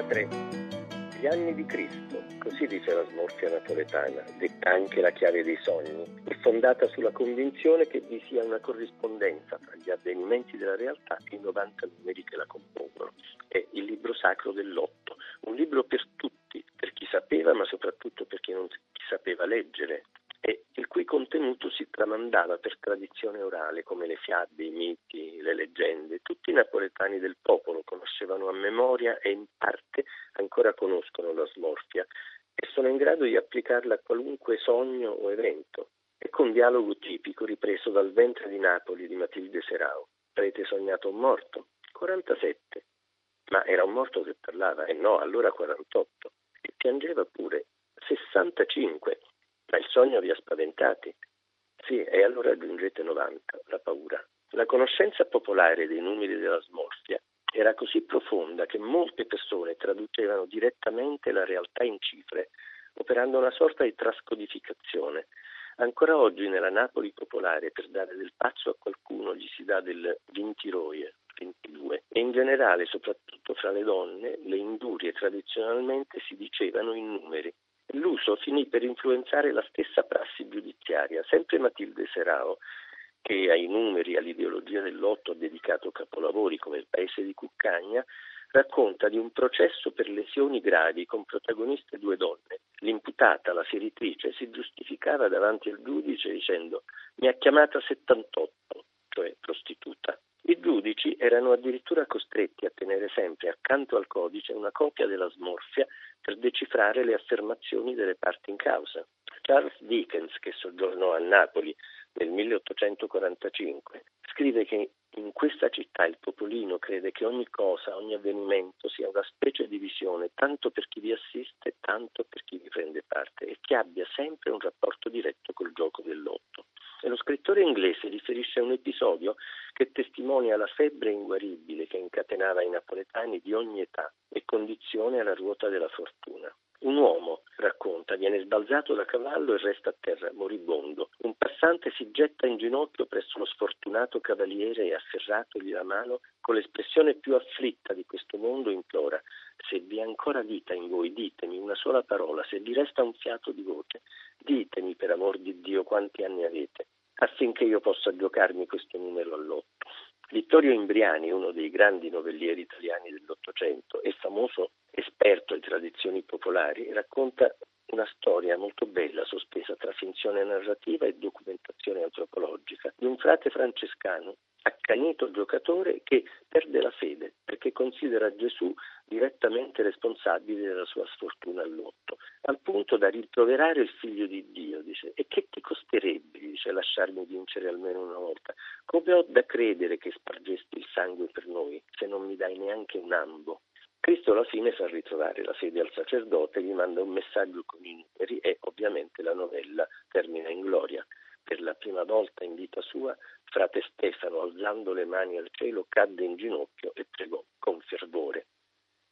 33. Gli anni di Cristo, così dice la smorfia napoletana, detta anche la chiave dei sogni, è fondata sulla convinzione che vi sia una corrispondenza tra gli avvenimenti della realtà e i 90 numeri che la compongono. È il libro sacro dell'otto, un libro per tutti, per chi sapeva ma soprattutto per chi non sapeva leggere, e il cui contenuto si tramandava per tradizione orale, come le fiabe, i miti, le leggende. Tutti i napoletani del popolo conoscevano a memoria e in parte ancora conoscono la smorfia e sono in grado di applicarla a qualunque sogno o evento. Ecco un dialogo tipico ripreso dal ventre di Napoli di Matilde Serao. Prete sognato un morto? 47. Ma era un morto che parlava, e no, allora 48. E piangeva pure. 65 ma il sogno vi ha spaventati. Sì, e allora aggiungete 90, la paura. La conoscenza popolare dei numeri della smorfia era così profonda che molte persone traducevano direttamente la realtà in cifre, operando una sorta di trascodificazione. Ancora oggi nella Napoli popolare per dare del pazzo a qualcuno gli si dà del 20 roie, 22, e in generale, soprattutto fra le donne, le indurie tradizionalmente si dicevano in numeri. L'uso finì per influenzare la stessa prassi giudiziaria. Sempre Matilde Serao, che ai numeri all'ideologia dell'otto ha dedicato capolavori come Il paese di Cuccagna, racconta di un processo per lesioni gravi con protagoniste due donne. L'imputata, la seritrice, si giustificava davanti al giudice dicendo mi ha chiamata 78, cioè prostituta. I giudici erano addirittura costretti a tenere sempre accanto al codice una copia della smorfia per decifrare le affermazioni delle parti in causa. Charles Dickens, che soggiornò a Napoli nel 1845, scrive che in questa città il popolino crede che ogni cosa, ogni avvenimento sia una specie di visione, tanto per chi vi assiste, tanto per chi vi prende parte, e che abbia sempre un rapporto diretto col gioco dell'otto. Scrittore inglese riferisce un episodio che testimonia la febbre inguaribile che incatenava i napoletani di ogni età e condizione alla ruota della fortuna. Un uomo, racconta, viene sbalzato da cavallo e resta a terra moribondo. Un passante si getta in ginocchio presso lo sfortunato cavaliere e afferratogli la mano con l'espressione più afflitta di questo mondo implora se vi è ancora vita in voi ditemi una sola parola, se vi resta un fiato di voce, ditemi per amor di Dio quanti anni avete affinché io possa giocarmi questo numero all'otto. Vittorio Imbriani, uno dei grandi novellieri italiani dell'Ottocento e famoso esperto di tradizioni popolari, racconta una storia molto bella sospesa tra finzione narrativa e documentazione antropologica di un frate francescano accanito giocatore che perde la fede perché considera Gesù direttamente responsabile della sua sfortuna all'otto, al punto da rimproverare il figlio di Dio, dice, e che ti costerebbe, dice, lasciarmi vincere almeno una volta? Come ho da credere che spargesti il sangue per noi se non mi dai neanche un ambo? Cristo alla fine fa ritrovare la fede al sacerdote, gli manda un messaggio con i numeri e ovviamente la novella termina in gloria. Per la prima volta in vita sua, frate Stefano, alzando le mani al cielo, cadde in ginocchio e pregò con fervore.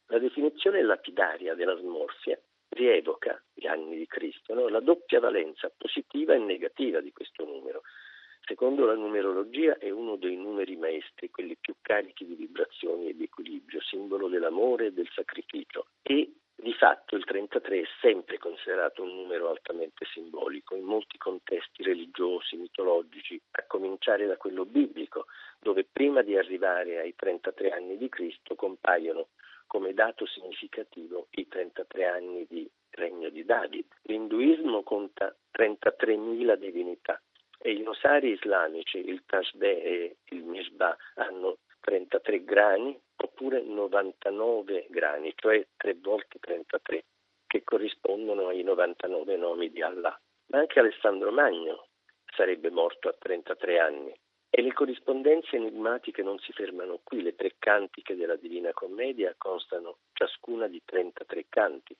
La definizione lapidaria della smorfia rievoca gli anni di Cristo, no? la doppia valenza positiva e negativa di questo numero. Secondo la numerologia è uno dei numeri maestri, quelli più carichi di vibrazioni e di equilibrio, simbolo dell'amore e del sacrificio. E di fatto il 33 è sempre considerato un numero altamente simbolico in molti contesti religiosi, mitologici, a cominciare da quello biblico, dove prima di arrivare ai 33 anni di Cristo compaiono come dato significativo i 33 anni di regno di David. L'induismo conta 33.000 divinità e i rosari islamici, il Tasbeh e il Misbah, hanno 33 grani oppure 99 grani, cioè 3 volte 33, che corrispondono ai 99 nomi di Allah. Ma anche Alessandro Magno sarebbe morto a 33 anni e le corrispondenze enigmatiche non si fermano qui, le tre cantiche della Divina Commedia constano ciascuna di 33 canti.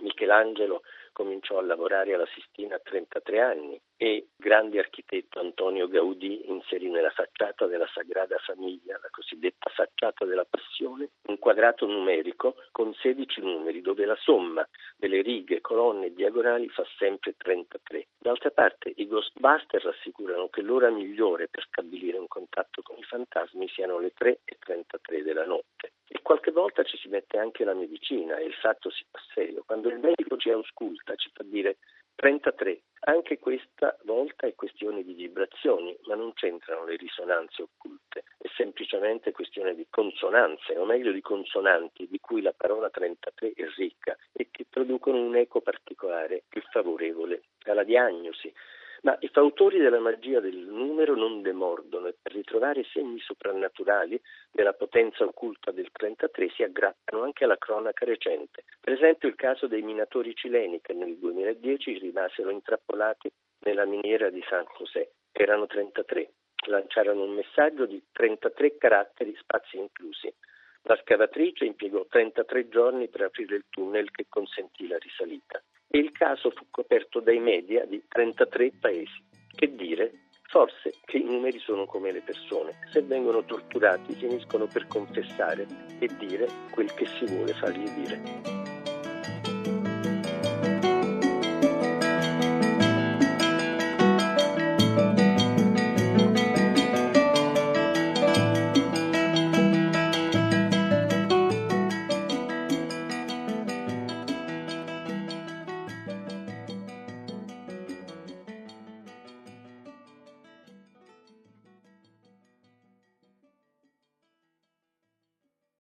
Michelangelo cominciò a lavorare alla Sistina a 33 anni e grande architetto Antonio Gaudì inserì nella facciata della Sagrada Famiglia, la cosiddetta facciata della Passione, un quadrato numerico con 16 numeri dove la somma delle righe, colonne e diagonali fa sempre 33. D'altra parte i Ghostbusters assicurano che l'ora migliore per stabilire un contatto con i fantasmi siano le 3 e 33 della notte e qualche volta ci si mette anche la medicina e il fatto si fa serio. Quando il medico ci ausculta ci fa dire 33. Anche questa volta è questione di vibrazioni, ma non c'entrano le risonanze occulte, è semplicemente questione di consonanze, o meglio di consonanti, di cui la parola 33 è ricca e che producono un eco particolare più favorevole alla diagnosi, ma i fautori della magia del numero non demordono e per ritrovare segni soprannaturali della potenza occulta del 33 si aggrappano anche alla cronaca recente. Per esempio il caso dei minatori cileni che nel 2010 rimasero intrappolati nella miniera di San José. Erano 33. Lanciarono un messaggio di 33 caratteri, spazi inclusi. La scavatrice impiegò 33 giorni per aprire il tunnel che consentì la risalita e il caso fu coperto dai media di 33 paesi. Che dire? Forse che i numeri sono come le persone, se vengono torturati finiscono per confessare e dire quel che si vuole fargli dire.